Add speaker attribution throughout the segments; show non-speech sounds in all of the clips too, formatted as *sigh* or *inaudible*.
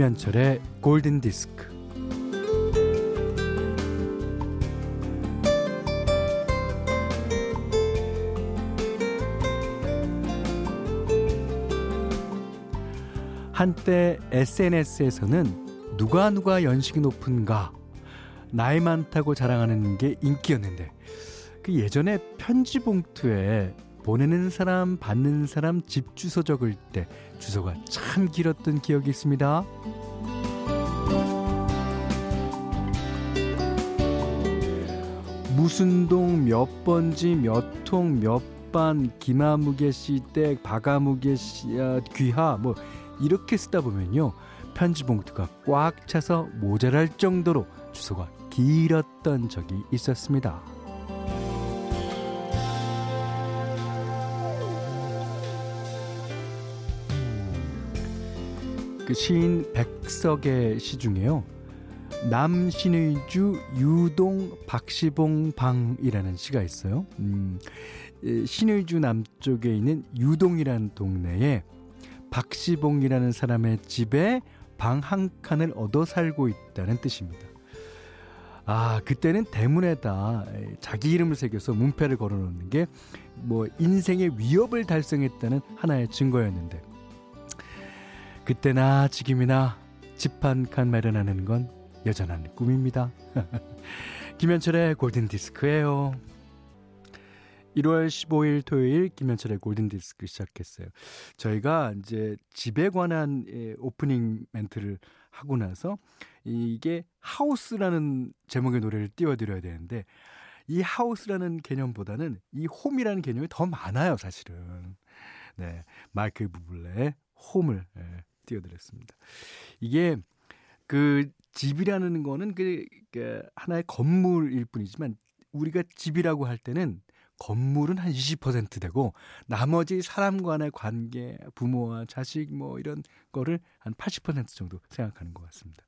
Speaker 1: 김현철의 골든 디스크. 한때 SNS에서는 누가 누가 연식이 높은가 나이 많다고 자랑하는 게 인기였는데 그 예전에 편지 봉투에 보내는 사람 받는 사람 집 주소 적을 때 주소가 참 길었던 기억이 있습니다. 무슨 동 몇 번지 몇 통 몇반 기마무개 씨댁 바가무개 씨야 귀하 뭐 이렇게 쓰다 보면요 편지 봉투가 꽉 차서 모자랄 정도로 주소가 길었던 적이 있었습니다. 그 시인 백석의 시 중에요. 남신의주 유동 박시봉 방이라는 시가 있어요. 음, 신의주 남쪽에 있는 유동이라는 동네에 박시봉이라는 사람의 집에 방 한 칸을 얻어 살고 있다는 뜻입니다. 아, 그때는 대문에다 자기 이름을 새겨서 문패를 걸어 놓는 게 뭐 인생의 위협을 달성했다는 하나의 증거였는데 그때나 지금이나 집 한 칸 마련하는 건 여전한 꿈입니다. *laughs* 김현철의 골든 디스크예요. 1월 15일 토요일 김현철의 골든 디스크 시작했어요. 저희가 이제 집에 관한 예, 오프닝 멘트를 하고 나서 이게 하우스라는 제목의 노래를 띄워드려야 되는데 이 하우스라는 개념보다는 이 홈이라는 개념이 더 많아요, 사실은. 네. 마이클 부블레의 홈을 예, 띄워드렸습니다. 이게 그 집이라는 거는 그, 그 하나의 건물일 뿐이지만 우리가 집이라고 할 때는 건물은 한 20% 되고 나머지 사람 간의 관계, 부모와 자식 뭐 이런 거를 한 80% 정도 생각하는 것 같습니다.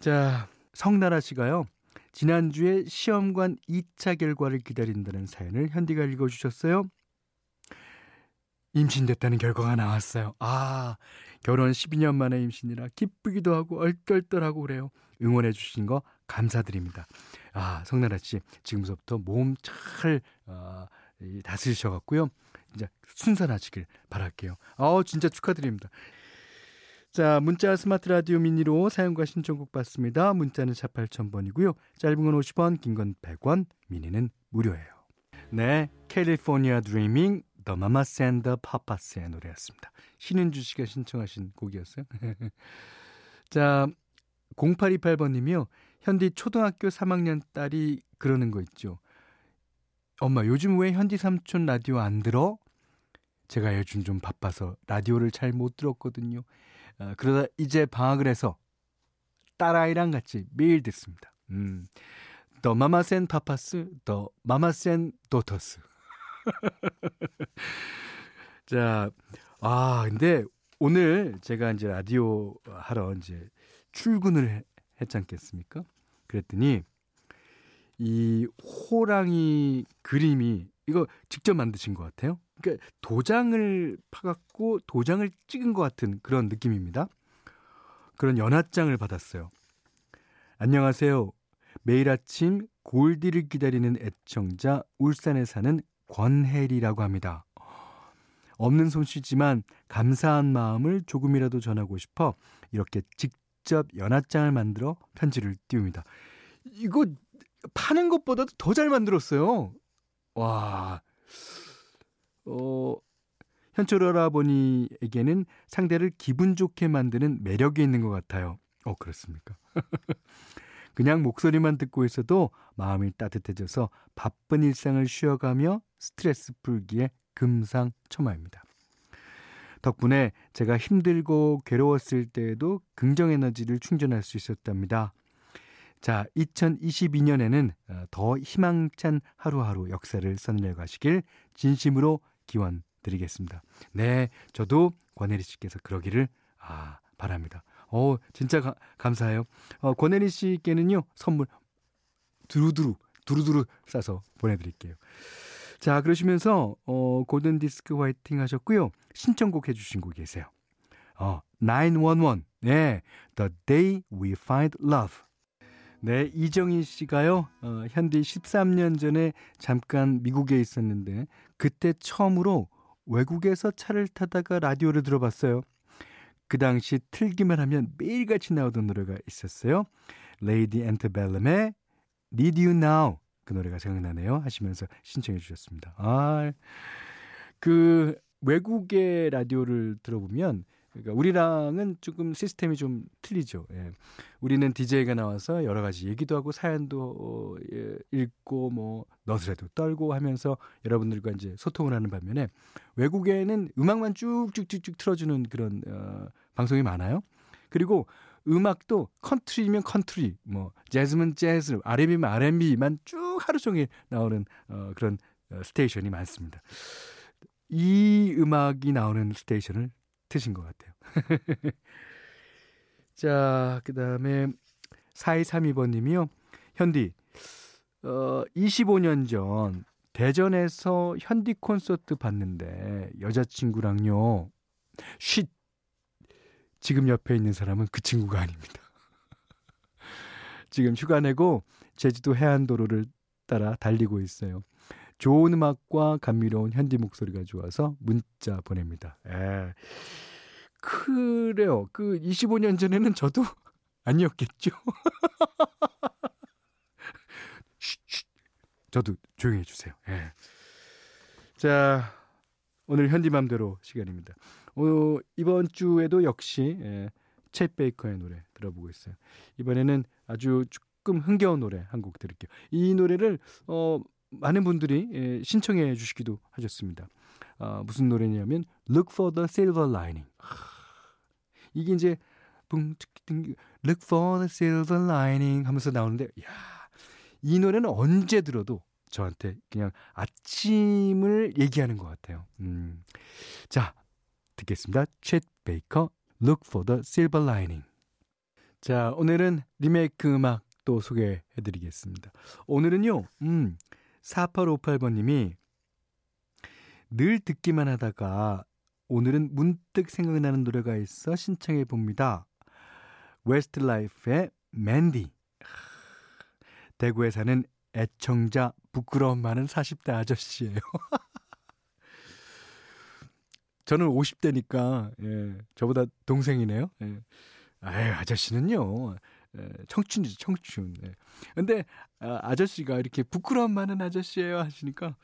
Speaker 1: 자, 성나라 씨가요. 지난주에 시험관 2차 결과를 기다린다는 사연을 현디가 읽어주셨어요. 임신됐다는 결과가 나왔어요. 아, 결혼 12년 만에 임신이라 기쁘기도 하고 얼떨떨하고 그래요. 응원해 주신 거 감사드립니다. 아, 성나라 씨, 지금부터 몸 잘, 어, 다스리셔 갖고요. 이제 순산하시길 바랄게요. 아 진짜 축하드립니다. 자, 문자 스마트 라디오 미니로 사용과 신청곡 받습니다. 문자는 4 8000번이고요. 짧은 건 50원, 긴 건 100원, 미니는 무료예요. 네, 캘리포니아 드리밍 더 마마스 앤더 파파스의 노래였습니다. 신은주 씨가 신청하신 곡이었어요. *laughs* 자, 0828번님이요. 현디 초등학교 3학년 딸이 그러는 거 있죠. 엄마, 요즘 왜 현디 삼촌 라디오 안 들어? 제가 요즘 좀 바빠서 라디오를 잘 못 들었거든요. 아, 그러다 이제 방학을 해서 딸아이랑 같이 매일 듣습니다. 음. 더 마마센 파파스, 더 마마센 도터스. *laughs* 자, 아, 근데 오늘 제가 이제 라디오 하러 이제 출근을 했지 않겠습니까? 그랬더니 이 호랑이 그림이 이거 직접 만드신 것 같아요. 그러니까 도장을 파갖고 도장을 찍은 것 같은 그런 느낌입니다. 그런 연하장을 받았어요. 안녕하세요. 매일 아침 골디를 기다리는 애청자 울산에 사는 권혜리라고 합니다. 없는 솜씨지만 감사한 마음을 조금이라도 전하고 싶어 이렇게 직접 연하장을 만들어 편지를 띄웁니다. 이거 파는 것보다도 더 잘 만들었어요. 와. 어, 현철 할아버니에게는 상대를 기분 좋게 만드는 매력이 있는 것 같아요. 어, 그렇습니까? *laughs* 그냥 목소리만 듣고 있어도 마음이 따뜻해져서 바쁜 일상을 쉬어가며 스트레스 풀기에 금상첨화입니다. 덕분에 제가 힘들고 괴로웠을 때에도 긍정 에너지를 충전할 수 있었답니다. 자, 2022년에는 어, 더 희망찬 하루하루 역사를 써내려 가시길 진심으로 기원 드리겠습니다. 네, 저도 권혜리 씨께서 그러기를 아, 바랍니다. 어, 진짜 가, 감사해요. 어, 권혜리 씨께는요, 선물 두루두루, 두루두루 싸서 보내드릴게요. 자, 그러시면서, 어, 골든 디스크 화이팅 하셨고요. 신청곡 해주신 곡 계세요. 어, 911. 네, The Day We Find Love. 네, 이정희 씨가요, 어, 현디 13년 전에 잠깐 미국에 있었는데, 그때 처음으로 외국에서 차를 타다가 라디오를 들어봤어요. 그 당시 틀기만 하면 매일같이 나오던 노래가 있었어요. 레이디 앤트벨름의 Need You Now. 그 노래가 생각나네요. 하시면서 신청해 주셨습니다. 아, 그 외국의 라디오를 들어보면 그러니까 우리랑은 조금 시스템이 좀 틀리죠. 예. 우리는 DJ가 나와서 여러 가지 얘기도 하고 사연도 어, 예, 읽고 뭐 너스레도 떨고 하면서 여러분들과 이제 소통을 하는 반면에 외국에는 음악만 쭉쭉쭉쭉 틀어주는 그런 어, 방송이 많아요. 그리고 음악도 컨트리면 컨트리, 뭐 재즈면 재즈, R&B면 R&B만 쭉 하루 종일 나오는 어, 그런 어, station이 많습니다. 이 음악이 나오는 station을 트신 것 같아요. *laughs* 자, 그 다음에 4232번 님이요. 현디, 어, 25년 전 대전에서 현디 콘서트 봤는데 여자친구랑요. 쉿! 지금 옆에 있는 사람은 그 친구가 아닙니다. *laughs* 지금 휴가 내고 제주도 해안도로를 따라 달리고 있어요. 좋은 음악과 감미로운 현디 목소리가 좋아서 문자 보냅니다. 에. 예. 그래요. 그 25년 전에는 저도 *laughs* 아니었겠죠. *laughs* 저도 조용히 해주세요. 예. 자, 오늘 현디맘대로 시간입니다. 어, 이번 주에도 역시 예, 챗 베이커의 노래 들어보고 있어요. 이번에는 아주 조금 흥겨운 노래 한 곡 들을게요. 이 노래를 어, 많은 분들이 예, 신청해 주시기도 하셨습니다. 어, 무슨 노래냐면 Look for the Silver Lining. 이게 이제 붕 Look for the Silver Lining 하면서 나오는데 야, 이 노래는 언제 들어도 저한테 그냥 아침을 얘기하는 것 같아요. 음. 자, 듣겠습니다. 챗 베이커 Look for the Silver Lining. 자, 오늘은 리메이크 음악 또 소개해 드리겠습니다. 오늘은요. 음. 4858번님이 늘 듣기만 하다가 오늘은 문득 생각나는 노래가 있어 신청해 봅니다. 웨스트 라이프의 맨디. 대구에 사는 애청자 부끄러움 많은 40대 아저씨예요. *laughs* 저는 50대니까 예, 저보다 동생이네요. 예. 아유, 아저씨는요. 예, 청춘이죠, 청춘. 예. 근데 아, 아저씨가 이렇게 부끄러움 많은 아저씨예요 하시니까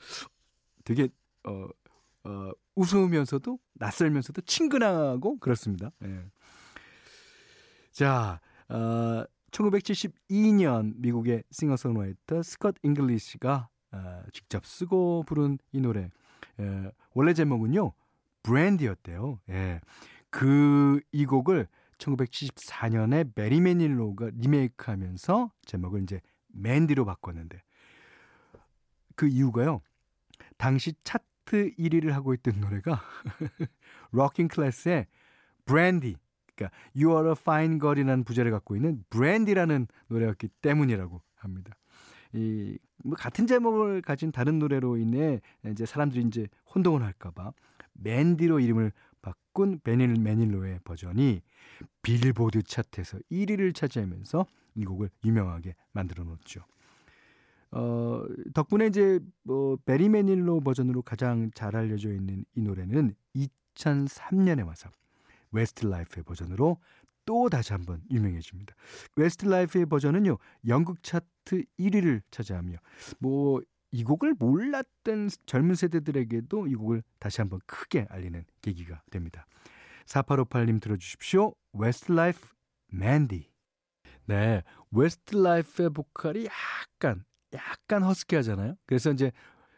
Speaker 1: 되게 어, 어, 웃으면서도 낯설면서도 친근하고 그렇습니다. 예. 자, 어, 1972년 미국의 싱어송라이터 스콧 잉글리시가 어, 직접 쓰고 부른 이 노래. 예, 원래 제목은요, 브랜디였대요. 예. 그, 이 곡을 1974년에 베리 매닐로가 리메이크하면서 제목을 이제 맨디로 바꿨는데 그 이유가요. 당시 차트 1위를 하고 있던 노래가 루킹 글래스의 브랜디 그러니까 You Are a Fine Girl이라는 부제를 갖고 있는 브랜디라는 노래였기 때문이라고 합니다. 이, 뭐 같은 제목을 가진 다른 노래로 인해 이제 사람들이 이제 혼동을 할까봐 맨디로 이름을 바꾼 베리 매닐로의 버전이 빌보드 차트에서 1위를 차지하면서 이 곡을 유명하게 만들어 놓죠. 어, 덕분에 이제 뭐 베리 매닐로 버전으로 가장 잘 알려져 있는 이 노래는 2003년에 와서 웨스트 라이프의 버전으로 또 다시 한번 유명해집니다. 웨스트 라이프의 버전은요, 영국 차트 1위를 차지하며, 뭐, 이 곡을 몰랐던 젊은 세대들에게도 이 곡을 다시 한번 크게 알리는 계기가 됩니다. 4858님 들어주십시오. 웨스트라이프 맨디. 네, 웨스트라이프의 보컬이 약간 약간 허스키하잖아요. 그래서 이제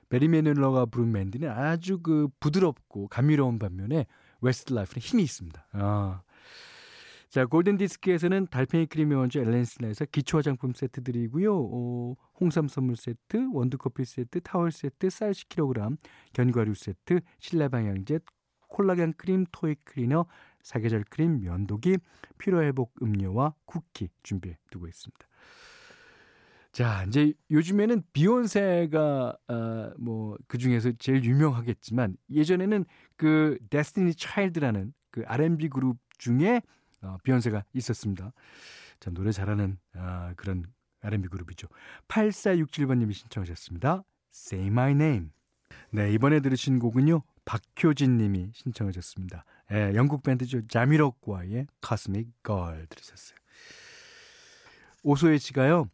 Speaker 1: 베리 매닐로가 부른 맨디는 아주 그 부드럽고 감미로운 반면에 웨스트라이프는 힘이 있습니다. 아. 자, 골든 디스크에서는 달팽이 크림이 원조 엘렌실라에서 기초 화장품 세트 드리고요. 어, 홍삼 선물 세트, 원두 커피 세트, 타월 세트, 쌀 10kg, 견과류 세트, 실내 방향제, 콜라겐 크림, 토이 클리너, 사계절 크림, 면도기, 피로 회복 음료와 쿠키 준비해 두고 있습니다. 자, 이제 요즘에는 비욘세가 어, 뭐그 중에서 제일 유명하겠지만 예전에는 그 데스티니 차일드라는 그 R&B 그룹 중에 어, 비욘세가 있었습니다. 참 노래 잘하는 아, 그런 R&B 그룹이죠. 8467번님이 신청하셨습니다. Say My Name. 네, 이번에 들으신 곡은요. 박효진 님이 신청하셨습니다. 예, 영국 밴드죠. 자미로과의 Cosmic Girl 들으셨어요. 오소혜 씨가요.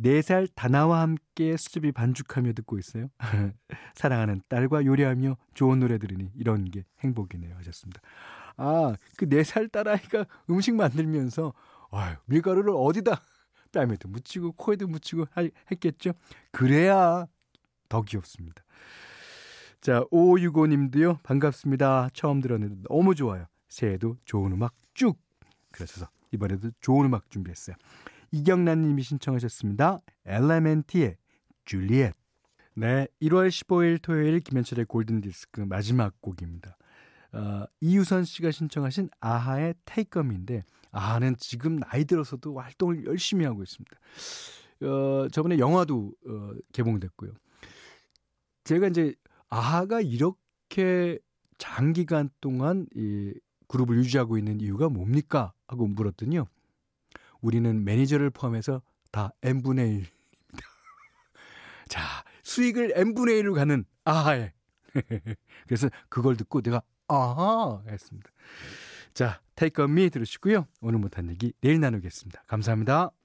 Speaker 1: 4살 다나와 함께 수제비 반죽하며 듣고 있어요. *laughs* 사랑하는 딸과 요리하며 좋은 노래 들으니 이런 게 행복이네요. 하셨습니다. 아, 그 4살 딸아이가 음식 만들면서 아유, 밀가루를 어디다 *laughs* 뺨에도 묻히고 코에도 묻히고 하, 했겠죠. 그래야 더 귀엽습니다. 자, 5565님도요. 반갑습니다. 처음 들었는데 너무 좋아요. 새해에도 좋은 음악 쭉. 그래서 이번에도 좋은 음악 준비했어요. 이경란 님이 신청하셨습니다. 엘레멘티의 줄리엣. 네, 1월 15일 토요일 김현철의 골든디스크 마지막 곡입니다. 어, 이유선 씨가 신청하신 아하의 테이크업인데 아하는 지금 나이 들어서도 활동을 열심히 하고 있습니다. 어, 저번에 영화도 어, 개봉됐고요. 제가 이제 아하가 이렇게 장기간 동안 이 그룹을 유지하고 있는 이유가 뭡니까? 하고 물었더니요. 우리는 매니저를 포함해서 다 n분의 1입니다. *laughs* 자, 수익을 n분의 1로 가는 아하에. *laughs* 그래서 그걸 듣고 내가 아하 했습니다. 자, 테이크 미 들으시고요. 오늘 못한 얘기 내일 나누겠습니다. 감사합니다.